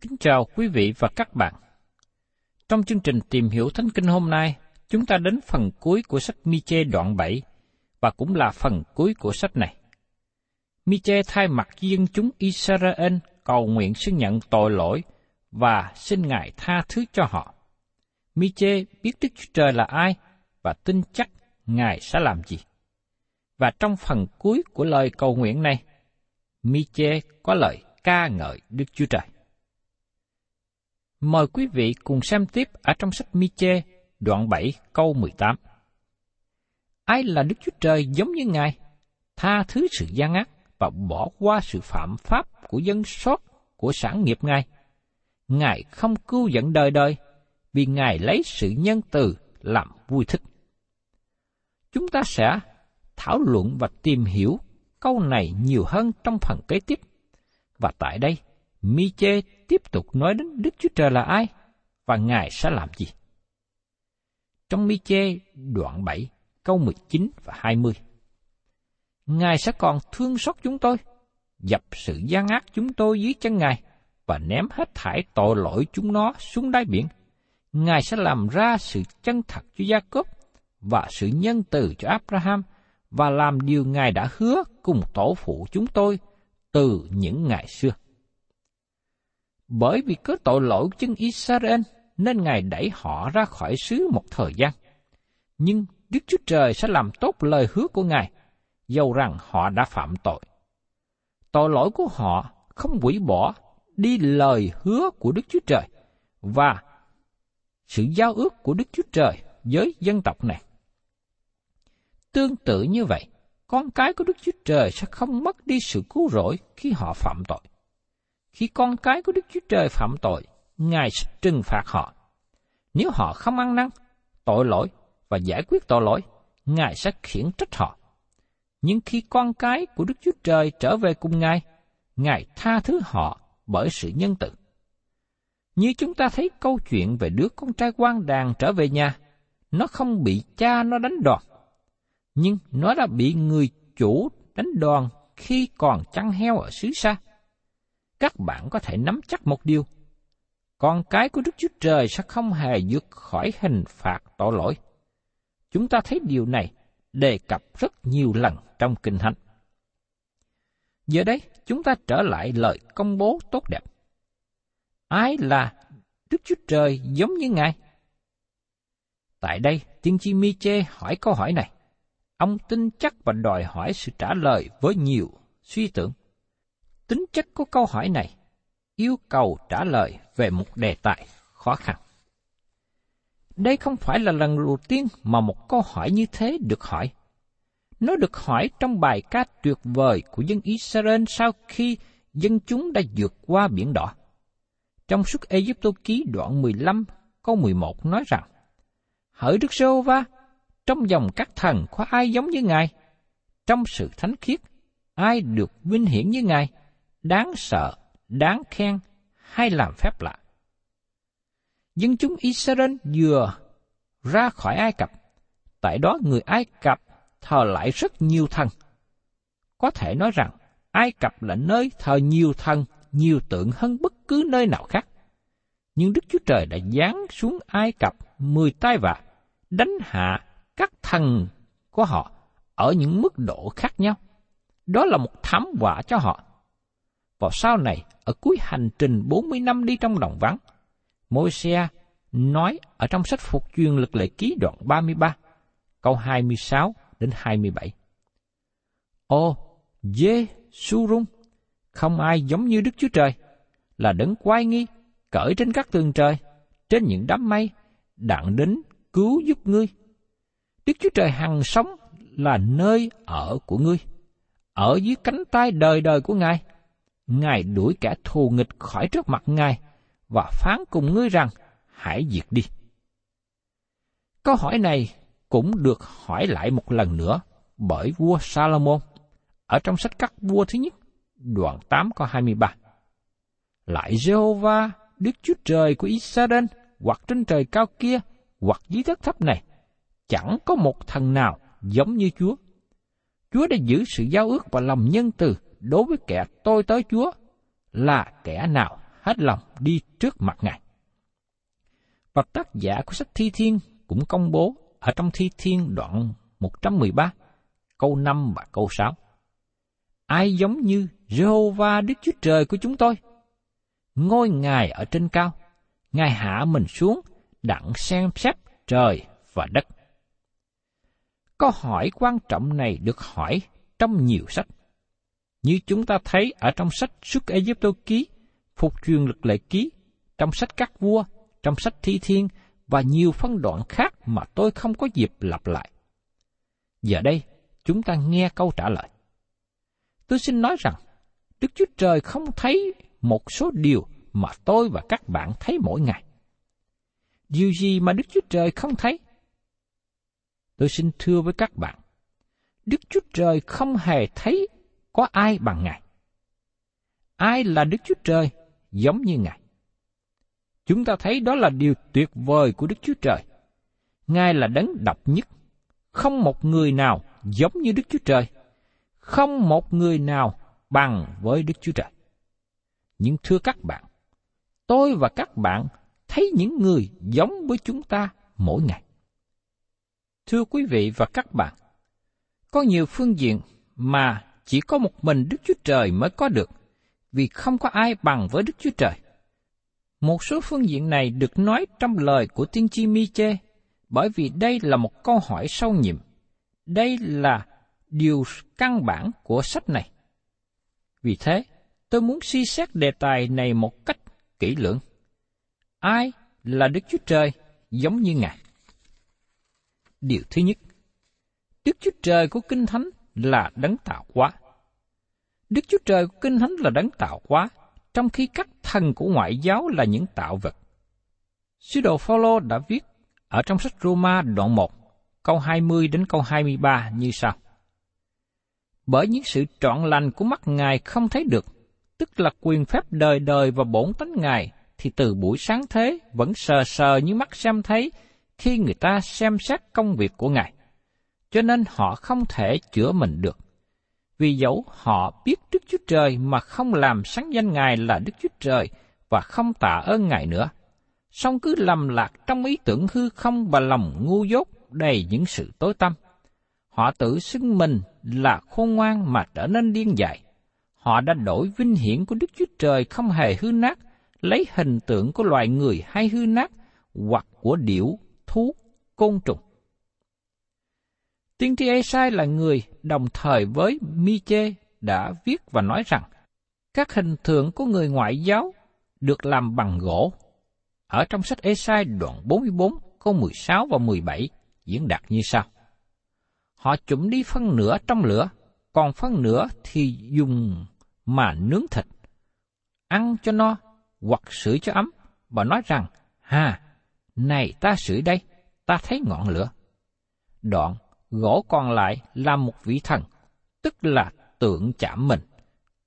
Kính chào quý vị và các bạn. Trong chương trình tìm hiểu Thánh Kinh hôm nay, chúng ta đến phần cuối của sách Miche đoạn 7 và cũng là phần cuối của sách này. Miche thay mặt dân chúng Israel cầu nguyện xin nhận tội lỗi và xin Ngài tha thứ cho họ. Miche biết Đức Chúa Trời là ai và tin chắc Ngài sẽ làm gì. Và trong phần cuối của lời cầu nguyện này, Miche có lời ca ngợi Đức Chúa Trời. Mời quý vị cùng xem tiếp ở trong sách Mi-chê, đoạn 7 câu 18. Ai là Đức Chúa Trời giống như Ngài, tha thứ sự gian ác và bỏ qua sự phạm pháp của dân sót của sản nghiệp Ngài. Ngài không cứu dẫn đời đời, vì Ngài lấy sự nhân từ làm vui thích. Chúng ta sẽ thảo luận và tìm hiểu câu này nhiều hơn trong phần kế tiếp. Và tại đây, Mi-chê tiếp tục nói đến Đức Chúa Trời là ai và Ngài sẽ làm gì. Trong Mi-chê đoạn 7, câu 19 và 20. Ngài sẽ còn thương xót chúng tôi, dập sự gian ác chúng tôi dưới chân Ngài và ném hết thải tội lỗi chúng nó xuống đáy biển. Ngài sẽ làm ra sự chân thật cho Gia Cốp và sự nhân từ cho Abraham và làm điều Ngài đã hứa cùng tổ phụ chúng tôi từ những ngày xưa. Bởi vì có tội lỗi của dân Israel nên Ngài đẩy họ ra khỏi xứ một thời gian. Nhưng Đức Chúa Trời sẽ làm tốt lời hứa của Ngài, dầu rằng họ đã phạm tội. Tội lỗi của họ không hủy bỏ đi lời hứa của Đức Chúa Trời và sự giao ước của Đức Chúa Trời với dân tộc này. Tương tự như vậy, con cái của Đức Chúa Trời sẽ không mất đi sự cứu rỗi khi họ phạm tội. Khi con cái của Đức Chúa Trời phạm tội, Ngài sẽ trừng phạt họ. Nếu họ không ăn năn, tội lỗi và giải quyết tội lỗi, Ngài sẽ khiển trách họ. Nhưng khi con cái của Đức Chúa Trời trở về cùng Ngài, Ngài tha thứ họ bởi sự nhân từ. Như chúng ta thấy câu chuyện về đứa con trai quan đàn trở về nhà, nó không bị cha nó đánh đòn, nhưng nó đã bị người chủ đánh đòn khi còn chăn heo ở xứ xa. Các bạn có thể nắm chắc một điều, con cái của Đức Chúa Trời sẽ không hề vượt khỏi hình phạt tội lỗi. Chúng ta thấy điều này đề cập rất nhiều lần trong Kinh Thánh. Giờ đây, chúng ta trở lại lời công bố tốt đẹp. Ai là Đức Chúa Trời giống như Ngài? Tại đây, tiên tri Mi-chê hỏi câu hỏi này. Ông tin chắc và đòi hỏi sự trả lời với nhiều suy tưởng. Tính chất của câu hỏi này yêu cầu trả lời về một đề tài khó khăn. Đây không phải là lần đầu tiên mà một câu hỏi như thế được hỏi. Nó được hỏi trong bài ca tuyệt vời của dân Israel sau khi dân chúng đã vượt qua biển đỏ. Trong suốt Egypto ký đoạn 15 câu 11 nói rằng, Hỡi Đức giê va trong dòng các thần có ai giống như Ngài? Trong sự thánh khiết, ai được vinh hiển như Ngài? Đáng sợ, đáng khen hay làm phép lạ? Dân chúng Israel vừa ra khỏi Ai Cập, tại đó người Ai Cập thờ lại rất nhiều thần. Có thể nói rằng Ai Cập là nơi thờ nhiều thần, nhiều tượng hơn bất cứ nơi nào khác. Nhưng Đức Chúa Trời đã giáng xuống Ai Cập mười tai vạ, đánh hạ các thần của họ ở những mức độ khác nhau. Đó là một thảm họa cho họ. Vào sau này, ở cuối hành trình 40 năm đi trong đồng vắng, môi xe nói ở trong sách Phục truyền lực lệ ký đoạn 33, câu 26 đến 27. Ô, dê, su rung, không ai giống như Đức Chúa Trời, là đấng quay nghi, cởi trên các tường trời, trên những đám mây, đặng đến cứu giúp ngươi. Đức Chúa Trời hằng sống là nơi ở của ngươi, ở dưới cánh tay đời đời của Ngài. Ngài đuổi kẻ thù nghịch khỏi trước mặt Ngài và phán cùng ngươi rằng, hãy diệt đi. Câu hỏi này cũng được hỏi lại một lần nữa bởi vua Salomon ở trong sách các vua thứ nhất, đoạn 8 câu 23. Lại Jehovah, Đức Chúa Trời của Israel, hoặc trên trời cao kia, hoặc dưới đất thấp này, chẳng có một thần nào giống như Chúa. Chúa đã giữ sự giao ước và lòng nhân từ đối với kẻ tôi tới Chúa, là kẻ nào hết lòng đi trước mặt Ngài. Và tác giả của sách Thi Thiên cũng công bố ở trong Thi Thiên đoạn 113, câu 5 và câu 6. Ai giống như Jehovah Đức Chúa Trời của chúng tôi? Ngôi Ngài ở trên cao, Ngài hạ mình xuống, đặng xem xét trời và đất. Câu hỏi quan trọng này được hỏi trong nhiều sách. Như chúng ta thấy ở trong sách Xuất Ai-Cập ký, Phục truyền lực lệ ký, trong sách các vua, trong sách thi thiên và nhiều phân đoạn khác mà tôi không có dịp lặp lại. Giờ đây, chúng ta nghe câu trả lời. Tôi xin nói rằng, Đức Chúa Trời không thấy một số điều mà tôi và các bạn thấy mỗi ngày. Điều gì mà Đức Chúa Trời không thấy? Tôi xin thưa với các bạn, Đức Chúa Trời không hề thấy có ai bằng Ngài. Ai là Đức Chúa Trời giống như Ngài? Chúng ta thấy đó là điều tuyệt vời của Đức Chúa Trời. Ngài là đấng độc nhất. Không một người nào giống như Đức Chúa Trời. Không một người nào bằng với Đức Chúa Trời. Nhưng thưa các bạn, tôi và các bạn thấy những người giống với chúng ta mỗi ngày. Thưa quý vị và các bạn, có nhiều phương diện mà chỉ có một mình Đức Chúa Trời mới có được, vì không có ai bằng với Đức Chúa Trời. Một số phương diện này được nói trong lời của tiên tri Mi-chê, bởi vì đây là một câu hỏi sâu nhiệm. Đây là điều căn bản của sách này. Vì thế, tôi muốn suy xét đề tài này một cách kỹ lưỡng. Ai là Đức Chúa Trời giống như Ngài? Điều thứ nhất, Đức Chúa Trời của Kinh Thánh là đấng tạo hóa. Đức Chúa Trời của Kinh Thánh là đấng tạo hóa, trong khi các thần của ngoại giáo là những tạo vật. Sứ đồ Phaolô đã viết ở trong sách Roma đoạn 1, câu 20 đến câu 23 như sau. Bởi những sự trọn lành của mắt Ngài không thấy được, tức là quyền phép đời đời và bổn tánh Ngài, thì từ buổi sáng thế vẫn sờ sờ như mắt xem thấy khi người ta xem xét công việc của Ngài. Cho nên họ không thể chữa mình được vì dẫu họ biết Đức Chúa Trời mà không làm sáng danh Ngài là Đức Chúa Trời và không tạ ơn Ngài nữa, song cứ lầm lạc trong ý tưởng hư không và lòng ngu dốt đầy những sự tối tăm. Họ tự xưng mình là khôn ngoan mà trở nên điên dại. Họ đã đổi vinh hiển của Đức Chúa Trời không hề hư nát, lấy hình tượng của loài người hay hư nát hoặc của điểu, thú, côn trùng. Tiên tri Esai là người đồng thời với miche đã viết và nói rằng các hình tượng của người ngoại giáo được làm bằng gỗ. Ở trong sách Esai đoạn 44 câu 16 và 17 diễn đạt như sau. Họ chuẩn đi phân nửa trong lửa, còn phân nửa thì dùng mà nướng thịt. Ăn cho no, hoặc sưởi cho ấm, và nói rằng, ha này ta sưởi đây, ta thấy ngọn lửa. Đoạn, gỗ còn lại là một vị thần, tức là tượng chạm mình,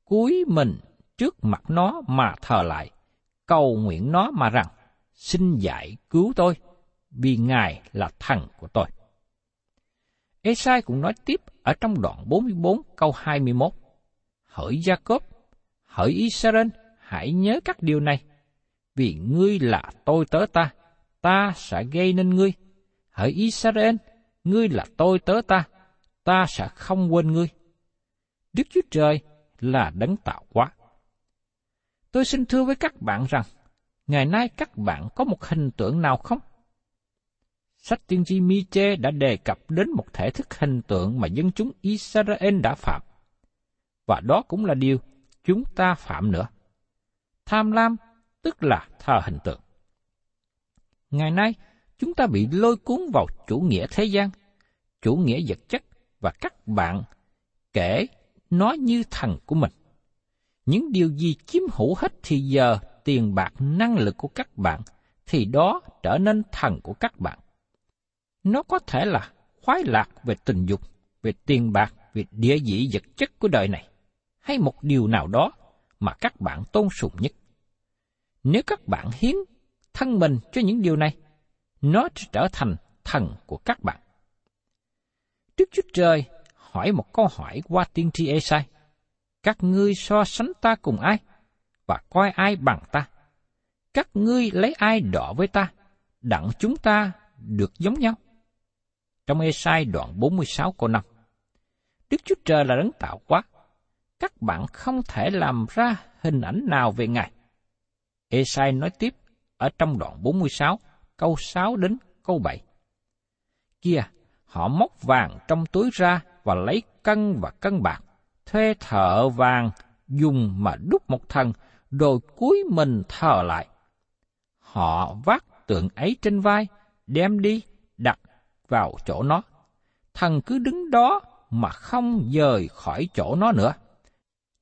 cúi mình trước mặt nó mà thờ lại, cầu nguyện nó mà rằng, xin giải cứu tôi, vì Ngài là thần của tôi. Esai cũng nói tiếp ở trong đoạn 44 câu 21. Hỡi Jacob, hỡi Israel, hãy nhớ các điều này, vì ngươi là tôi tớ ta, ta sẽ gây nên ngươi. Hỡi Israel, ngươi là tôi tớ ta, ta sẽ không quên ngươi. Đức Chúa Trời là đấng tạo hóa. Tôi xin thưa với các bạn rằng, ngày nay các bạn có một hình tượng nào không? Sách tiên tri Mi-chê đã đề cập đến một thể thức hình tượng mà dân chúng Israel đã phạm. Và đó cũng là điều chúng ta phạm nữa. Tham lam tức là thờ hình tượng. Ngày nay, chúng ta bị lôi cuốn vào chủ nghĩa thế gian, chủ nghĩa vật chất và các bạn kể nó như thần của mình. Những điều gì chiếm hữu hết thì giờ, tiền bạc, năng lực của các bạn, thì đó trở nên thần của các bạn. Nó có thể là khoái lạc về tình dục, về tiền bạc, về địa vị vật chất của đời này, hay một điều nào đó mà các bạn tôn sùng nhất. Nếu các bạn hiến thân mình cho những điều này, nó sẽ trở thành thần của các bạn. Đức Chúa Trời hỏi một câu hỏi qua tiên tri Esai. Các ngươi so sánh ta cùng ai? Và coi ai bằng ta? Các ngươi lấy ai đọ với ta? Đặng chúng ta được giống nhau. Trong Esai đoạn 46 câu 5 Đức Chúa Trời là đấng tạo hóa. Các bạn không thể làm ra hình ảnh nào về Ngài. Esai nói tiếp ở trong đoạn 46, câu 6 đến câu 7. Kia, họ móc vàng trong túi ra và lấy cân và cân bạc, thuê thợ vàng dùng mà đúc một thần, rồi cuối mình thờ lại. Họ vác tượng ấy trên vai, đem đi, đặt vào chỗ nó. Thần cứ đứng đó mà không rời khỏi chỗ nó nữa.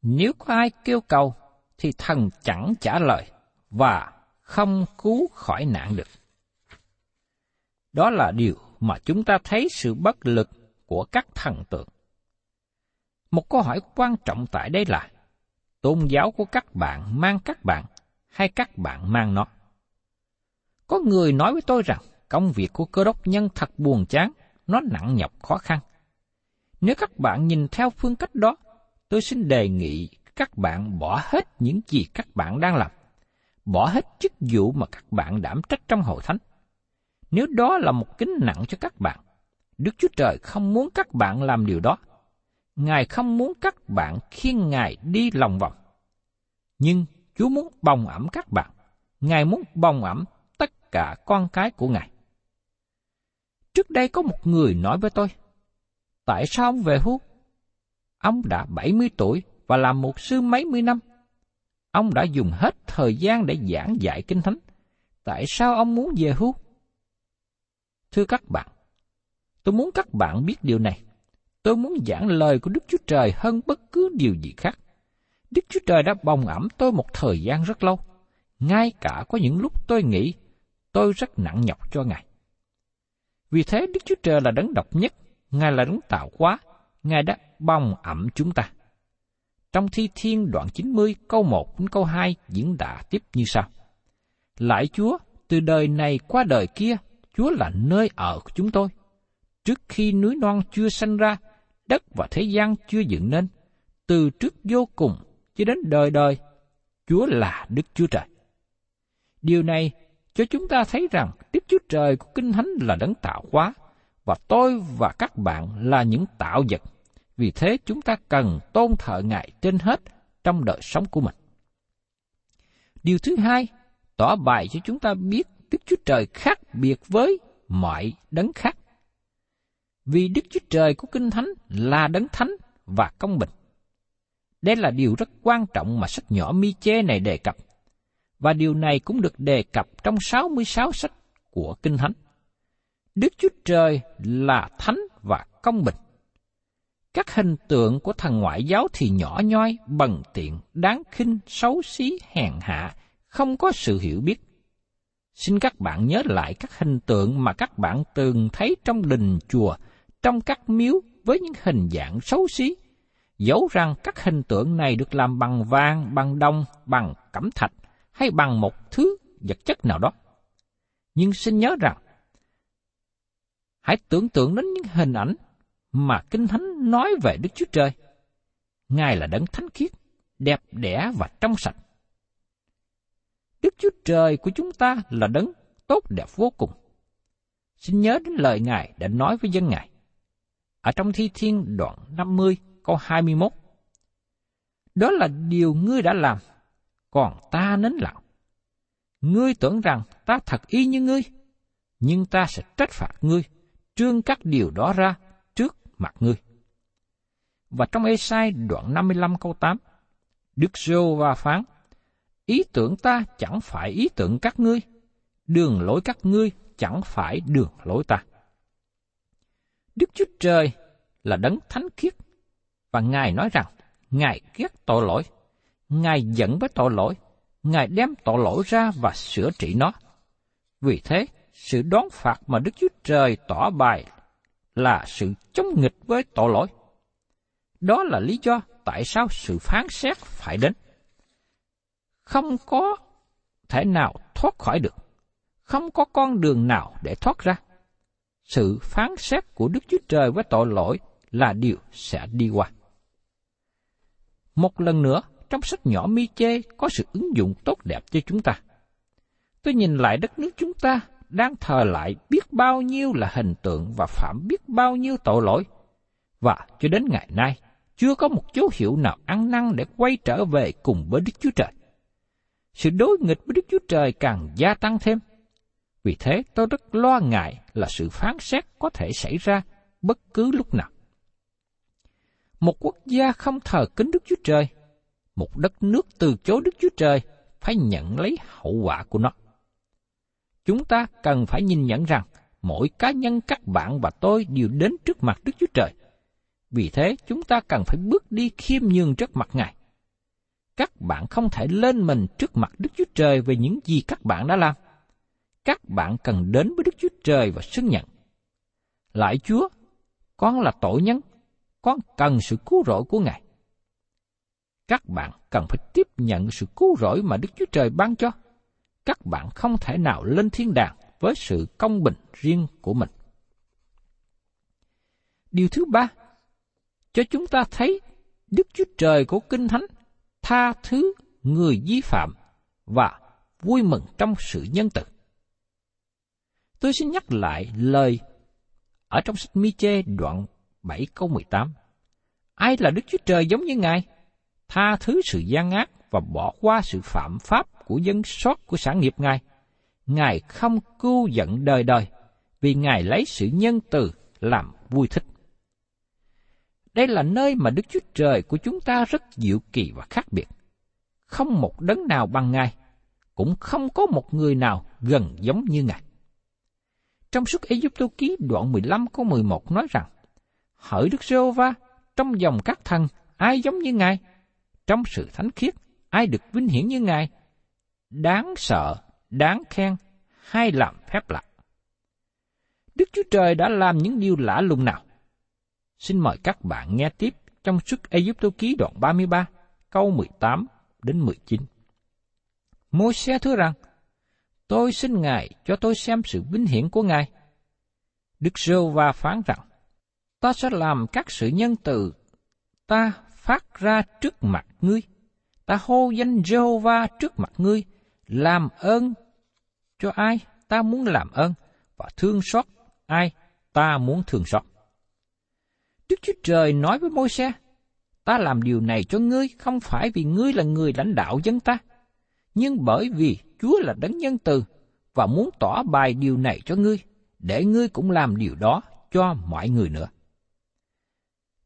Nếu có ai kêu cầu, thì thần chẳng trả lời và không cứu khỏi nạn được. Đó là điều mà chúng ta thấy sự bất lực của các thần tượng. Một câu hỏi quan trọng tại đây là, tôn giáo của các bạn mang các bạn hay các bạn mang nó? Có người nói với tôi rằng, công việc của cơ đốc nhân thật buồn chán, nó nặng nhọc khó khăn. Nếu các bạn nhìn theo phương cách đó, tôi xin đề nghị các bạn bỏ hết những gì các bạn đang làm, bỏ hết chức vụ mà các bạn đảm trách trong hội thánh. Nếu đó là một kính nặng cho các bạn, Đức Chúa Trời không muốn các bạn làm điều đó. Ngài không muốn các bạn khiêng Ngài đi lòng vòng. Nhưng Chúa muốn bồng ẩm các bạn. Ngài muốn bồng ẩm tất cả con cái của Ngài. Trước đây có một người nói với tôi, tại sao ông về hưu? Ông đã 70 tuổi và làm một sư mấy mươi năm. Ông đã dùng hết thời gian để giảng dạy kinh thánh. Tại sao ông muốn về hưu? Thưa các bạn, tôi muốn các bạn biết điều này. Tôi muốn giảng lời của Đức Chúa Trời hơn bất cứ điều gì khác. Đức Chúa Trời đã bồng ẩm tôi một thời gian rất lâu. Ngay cả có những lúc tôi nghĩ tôi rất nặng nhọc cho Ngài. Vì thế Đức Chúa Trời là đấng độc nhất, Ngài là đấng tạo hóa, Ngài đã bồng ẩm chúng ta. Trong Thi Thiên đoạn 90 câu 1 đến câu 2 diễn đả tiếp như sau. Lại Chúa, từ đời này qua đời kia, Chúa là nơi ở của chúng tôi. Trước khi núi non chưa sanh ra, đất và thế gian chưa dựng nên, từ trước vô cùng cho đến đời đời, Chúa là Đức Chúa Trời. Điều này cho chúng ta thấy rằng Đức Chúa Trời của Kinh Thánh là đấng tạo hóa, và tôi và các bạn là những tạo vật. Vì thế chúng ta cần tôn thờ Ngài trên hết trong đời sống của mình. Điều thứ hai, tỏ bài cho chúng ta biết Đức Chúa Trời khác biệt với mọi đấng khác. Vì Đức Chúa Trời của Kinh Thánh là đấng thánh và công bình. Đây là điều rất quan trọng mà sách nhỏ mi chê này đề cập. Và điều này cũng được đề cập trong 66 sách của Kinh Thánh. Đức Chúa Trời là thánh và công bình. Các hình tượng của thần ngoại giáo thì nhỏ nhoi, bần tiện, đáng khinh, xấu xí, hèn hạ, không có sự hiểu biết. Xin các bạn nhớ lại các hình tượng mà các bạn từng thấy trong đình chùa, trong các miếu với những hình dạng xấu xí. Dẫu rằng các hình tượng này được làm bằng vàng, bằng đồng, bằng cẩm thạch hay bằng một thứ vật chất nào đó. Nhưng xin nhớ rằng, hãy tưởng tượng đến những hình ảnh mà Kinh Thánh nói về Đức Chúa Trời. Ngài là đấng thánh khiết, đẹp đẽ và trong sạch. Đức Chúa Trời của chúng ta là đấng tốt đẹp vô cùng. Xin nhớ đến lời Ngài đã nói với dân Ngài. Ở trong Thi Thiên đoạn 50 câu 21. Đó là điều ngươi đã làm, còn ta nín lặng. Ngươi tưởng rằng ta thật y như ngươi, nhưng ta sẽ trách phạt ngươi, trương các điều đó ra trước mặt ngươi. Và trong Ê-sai đoạn 55 câu 8, Đức Rô va phán, ý tưởng ta chẳng phải ý tưởng các ngươi, đường lối các ngươi chẳng phải đường lối ta. Đức Chúa Trời là đấng thánh khiết, và Ngài nói rằng, Ngài ghét tội lỗi, Ngài giận với tội lỗi, Ngài đem tội lỗi ra và sửa trị nó. Vì thế, sự đón phạt mà Đức Chúa Trời tỏ bài là sự chống nghịch với tội lỗi. Đó là lý do tại sao sự phán xét phải đến. Không có thể nào thoát khỏi được. Không có con đường nào để thoát ra. Sự phán xét của Đức Chúa Trời với tội lỗi là điều sẽ đi qua. Một lần nữa, trong sách nhỏ mi chê có sự ứng dụng tốt đẹp cho chúng ta. Tôi nhìn lại đất nước chúng ta đang thờ lại biết bao nhiêu là hình tượng và phạm biết bao nhiêu tội lỗi. Và cho đến ngày nay, chưa có một dấu hiệu nào ăn năn để quay trở về cùng với Đức Chúa Trời. Sự đối nghịch với Đức Chúa Trời càng gia tăng thêm. Vì thế tôi rất lo ngại là sự phán xét có thể xảy ra bất cứ lúc nào. Một quốc gia không thờ kính Đức Chúa Trời, một đất nước từ chối Đức Chúa Trời phải nhận lấy hậu quả của nó. Chúng ta cần phải nhìn nhận rằng mỗi cá nhân các bạn và tôi đều đến trước mặt Đức Chúa Trời. Vì thế chúng ta cần phải bước đi khiêm nhường trước mặt Ngài. Các bạn không thể lên mình trước mặt Đức Chúa Trời về những gì các bạn đã làm. Các bạn cần đến với Đức Chúa Trời và xưng nhận. Lại Chúa, con là tội nhân, con cần sự cứu rỗi của Ngài. Các bạn cần phải tiếp nhận sự cứu rỗi mà Đức Chúa Trời ban cho. Các bạn không thể nào lên thiên đàng với sự công bình riêng của mình. Điều thứ ba, cho chúng ta thấy Đức Chúa Trời của Kinh Thánh tha thứ người vi phạm và vui mừng trong sự nhân từ. Tôi xin nhắc lại lời ở trong sách Mi-chê đoạn 7 câu 18. Ai là Đức Chúa Trời giống như Ngài? Tha thứ sự gian ác và bỏ qua sự phạm pháp của dân sót của sản nghiệp Ngài. Ngài không cưu giận đời đời, vì Ngài lấy sự nhân từ làm vui thích. Đây là nơi mà Đức Chúa Trời của chúng ta rất diệu kỳ và khác biệt. Không một đấng nào bằng Ngài, cũng không có một người nào gần giống như Ngài. Trong suốt Ai Cập ký đoạn 15 câu 11 nói rằng, Hỡi Đức giê va trong dòng các thần, ai giống như Ngài? Trong sự thánh khiết, ai được vinh hiển như Ngài? Đáng sợ, đáng khen, hay làm phép lạ. Đức Chúa Trời đã làm những điều lạ lùng nào? Xin mời các bạn nghe tiếp trong suốt Ai Cập ký đoạn 33, câu 18 đến 19. Môi xe thưa rằng, tôi xin Ngài cho tôi xem sự vinh hiển của Ngài. Đức Rêu va phán rằng, ta sẽ làm các sự nhân từ ta phát ra trước mặt ngươi. Ta hô danh Jehovah trước mặt ngươi, làm ơn cho ai ta muốn làm ơn, và thương xót ai ta muốn thương xót. Đức Chúa Trời nói với môi xe, ta làm điều này cho ngươi không phải vì ngươi là người lãnh đạo dân ta, Nhưng bởi vì Chúa là đấng nhân từ và muốn tỏ bài điều này cho ngươi, để ngươi cũng làm điều đó cho mọi người nữa.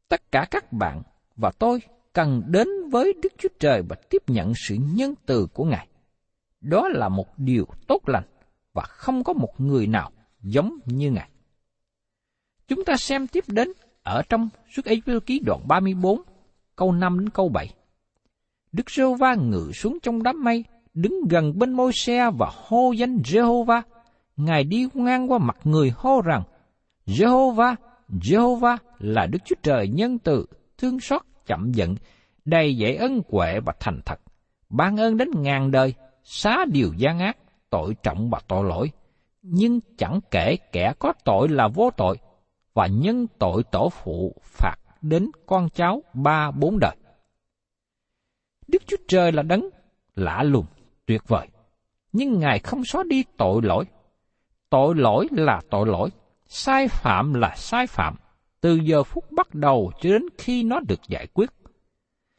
Tất cả các bạn và tôi cần đến với Đức Chúa Trời và tiếp nhận sự nhân từ của Ngài. Đó là một điều tốt lành và không có một người nào giống như Ngài. Chúng ta xem tiếp đến ở trong suốt ấy ký đoạn 34, câu 5 đến câu 7. Đức giê va ngự xuống trong đám mây, đứng gần bên môi xe và hô danh Jehovah. Ngài đi ngang qua mặt người hô rằng, Jehovah, Jehovah là Đức Chúa Trời nhân từ, thương xót, chậm giận, đầy dạy ân huệ và thành thật, ban ơn đến ngàn đời, xá điều gian ác, tội trọng và tội lỗi, nhưng chẳng kể kẻ có tội là vô tội, và nhân tội tổ phụ phạt đến con cháu ba bốn đời. Đức Chúa Trời là đấng lạ lùng, tuyệt vời, nhưng Ngài không xóa đi tội lỗi. Tội lỗi là tội lỗi, sai phạm là sai phạm, từ giờ phút bắt đầu cho đến khi nó được giải quyết.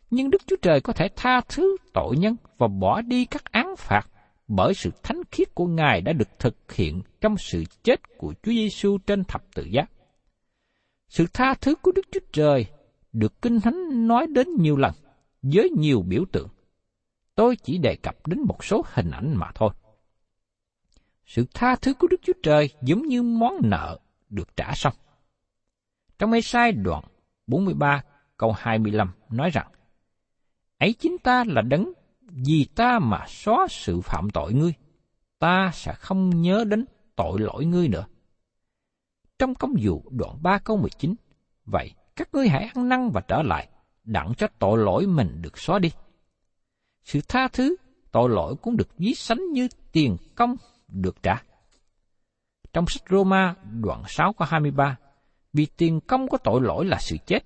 Nhưng Đức Chúa Trời có thể tha thứ tội nhân và bỏ đi các án phạt bởi sự thánh khiết của Ngài đã được thực hiện trong sự chết của Chúa Giêsu trên thập tự giá. Sự tha thứ của Đức Chúa Trời được Kinh Thánh nói đến nhiều lần, với nhiều biểu tượng. Tôi chỉ đề cập đến một số hình ảnh mà thôi. Sự tha thứ của Đức Chúa Trời giống như món nợ được trả xong. Trong ê sai đoạn 43 câu 25 nói rằng, Ấy chính ta là đấng, vì ta mà xóa sự phạm tội ngươi, ta sẽ không nhớ đến tội lỗi ngươi nữa. Trong công vụ đoạn 3 câu 19, vậy các ngươi hãy ăn năn và trở lại, đặng cho tội lỗi mình được xóa đi. Sự tha thứ, tội lỗi cũng được ví sánh như tiền công được trả. Trong sách Roma đoạn 6 câu 23, vì tiền công của tội lỗi là sự chết,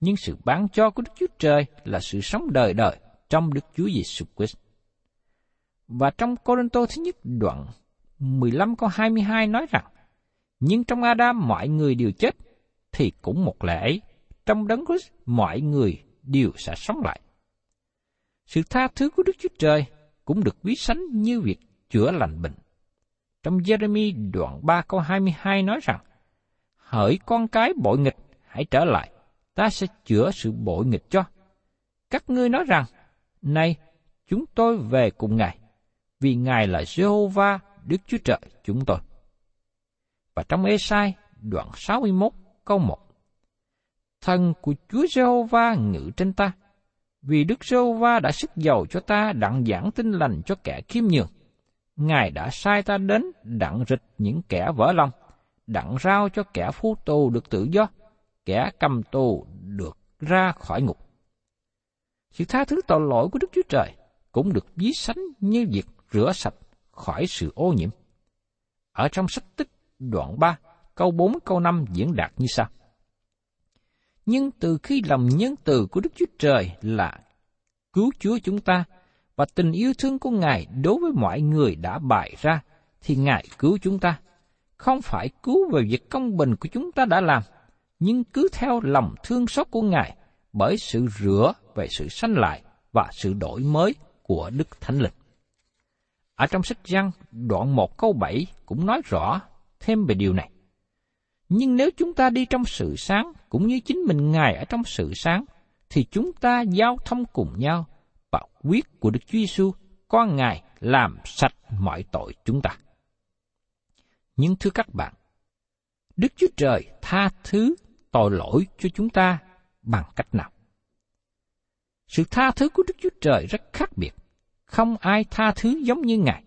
nhưng sự bán cho của Đức Chúa Trời là sự sống đời đời trong Đức Chúa Giêsu Christ. Và trong Cô Tô thứ nhất đoạn 15 câu 22 nói rằng, nhưng trong Adam mọi người đều chết, thì cũng một lẽ ấy, trong đấng Christ mọi người đều sẽ sống lại. Sự tha thứ của Đức Chúa Trời cũng được ví sánh như việc chữa lành bệnh. Trong Jeremy đoạn 3 câu 22 nói rằng, Hỡi con cái bội nghịch, hãy trở lại, ta sẽ chữa sự bội nghịch cho. Các ngươi nói rằng, Này, chúng tôi về cùng Ngài, vì Ngài là Jehovah Đức Chúa Trời chúng tôi. Và trong Ê-sai, đoạn 61, câu 1. Thần của Chúa Jehovah ngự trên ta, vì Đức Jehovah đã sức giàu cho ta đặng giảng tin lành cho kẻ khiêm nhường. Ngài đã sai ta đến đặng rịch những kẻ vỡ lòng, đặng rao cho kẻ phu tù được tự do, kẻ cầm tù được ra khỏi ngục. Sự tha thứ tội lỗi của Đức Chúa Trời cũng được ví sánh như việc rửa sạch khỏi sự ô nhiễm. Ở trong sách tích đoạn 3, câu 4 câu 5 diễn đạt như sau. Nhưng từ khi lòng nhân từ của Đức Chúa Trời là cứu Chúa chúng ta và tình yêu thương của Ngài đối với mọi người đã bày ra, thì Ngài cứu chúng ta. Không phải cứu về việc công bình của chúng ta đã làm, nhưng cứ theo lòng thương xót của Ngài bởi sự rửa về sự sanh lại và sự đổi mới của Đức Thánh Linh. Ở trong sách Giăng, đoạn 1 câu 7 cũng nói rõ thêm về điều này. Nhưng nếu chúng ta đi trong sự sáng, cũng như chính mình Ngài ở trong sự sáng, thì chúng ta giao thông cùng nhau và quyết của Đức Chúa Giêsu, con Ngài làm sạch mọi tội chúng ta. Nhưng thưa các bạn, Đức Chúa Trời tha thứ tội lỗi cho chúng ta bằng cách nào? Sự tha thứ của Đức Chúa Trời rất khác biệt. Không ai tha thứ giống như Ngài.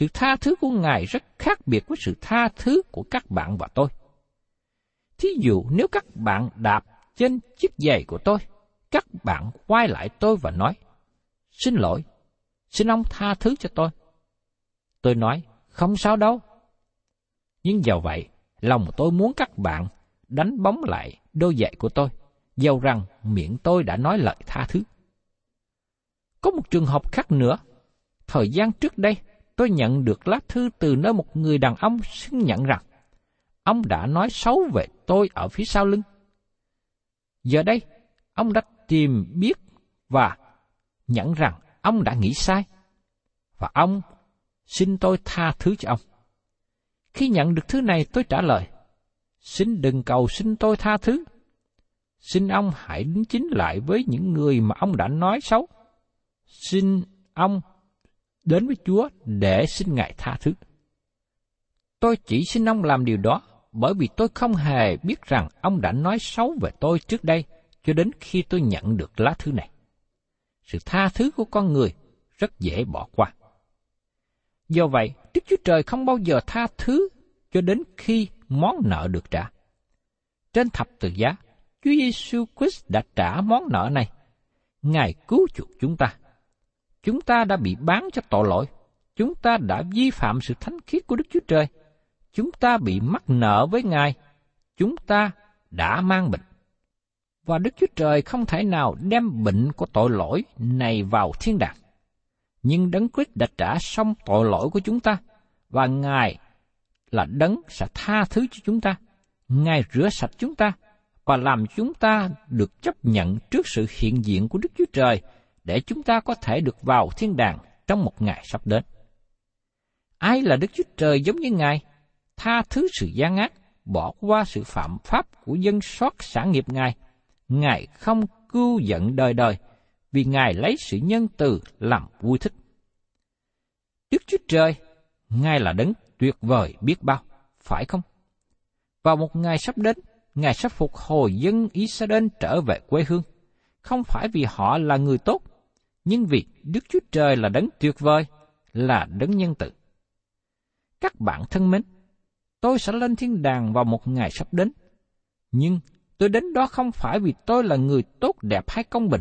Sự tha thứ của Ngài rất khác biệt với sự tha thứ của các bạn và tôi. Thí dụ nếu các bạn đạp trên chiếc giày của tôi, các bạn quay lại tôi và nói, xin lỗi, xin ông tha thứ cho tôi. Tôi nói, không sao đâu. Nhưng dầu vậy, lòng tôi muốn các bạn đánh bóng lại đôi giày của tôi, dầu rằng miệng tôi đã nói lời tha thứ. Có một trường hợp khác nữa. Thời gian trước đây, tôi nhận được lá thư từ nơi một người đàn ông xưng nhận rằng ông đã nói xấu về tôi ở phía sau lưng. Giờ đây, ông đã tìm biết và nhận rằng ông đã nghĩ sai. và ông xin tôi tha thứ cho ông. Khi nhận được thứ này tôi trả lời, xin đừng cầu xin tôi tha thứ. Xin ông hãy đính chính lại với những người mà ông đã nói xấu. Xin ông đến với Chúa để xin Ngài tha thứ. Tôi chỉ xin ông làm điều đó bởi vì tôi không hề biết rằng ông đã nói xấu về tôi trước đây cho đến khi tôi nhận được lá thư này. Sự tha thứ của con người rất dễ bỏ qua. Do vậy, Đức Chúa Trời không bao giờ tha thứ cho đến khi món nợ được trả. Trên thập tự giá, Chúa Giêsu Christ đã trả món nợ này. Ngài cứu chuộc chúng ta. Chúng ta đã bị bán cho tội lỗi. Chúng ta đã vi phạm sự thánh khiết của Đức Chúa Trời. Chúng ta bị mắc nợ với Ngài. Chúng ta đã mang bệnh. Và Đức Chúa Trời không thể nào đem bệnh của tội lỗi này vào thiên đàng. Nhưng Đấng Christ đã trả xong tội lỗi của chúng ta, và Ngài là Đấng sẽ tha thứ cho chúng ta. Ngài rửa sạch chúng ta và làm chúng ta được chấp nhận trước sự hiện diện của Đức Chúa Trời để chúng ta có thể được vào thiên đàng trong một ngày sắp đến. Ai là Đức Chúa Trời giống như Ngài? Tha thứ sự gian ác, bỏ qua sự phạm pháp của dân sót sản nghiệp Ngài. Ngài không cưu giận đời đời, vì Ngài lấy sự nhân từ làm vui thích. Đức Chúa Trời, Ngài là đấng tuyệt vời biết bao, phải không? Vào một ngày sắp đến, Ngài sẽ phục hồi dân Israel trở về quê hương. Không phải vì họ là người tốt, nhưng vì Đức Chúa Trời là đấng tuyệt vời, là đấng nhân từ. Các bạn thân mến, tôi sẽ lên thiên đàng vào một ngày sắp đến. Nhưng tôi đến đó không phải vì tôi là người tốt đẹp hay công bình.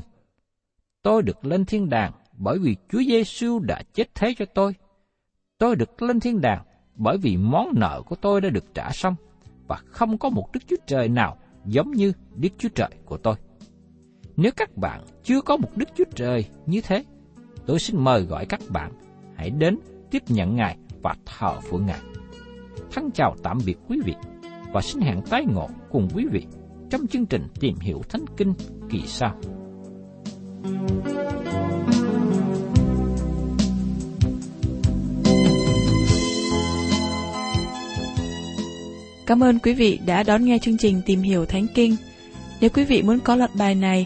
Tôi được lên thiên đàng bởi vì Chúa Giêsu đã chết thế cho tôi. Tôi được lên thiên đàng bởi vì món nợ của tôi đã được trả xong và không có một Đức Chúa Trời nào giống như Đức Chúa Trời của tôi. Nếu các bạn chưa có mục đích Chúa Trời như thế, tôi xin mời gọi các bạn hãy đến tiếp nhận Ngài và thờ phượng Ngài. Thân chào tạm biệt quý vị và xin hẹn tái ngộ cùng quý vị trong chương trình tìm hiểu Thánh Kinh kỳ sau. Cảm ơn quý vị đã đón nghe chương trình Tìm hiểu Thánh Kinh. Nếu quý vị muốn có loạt bài này,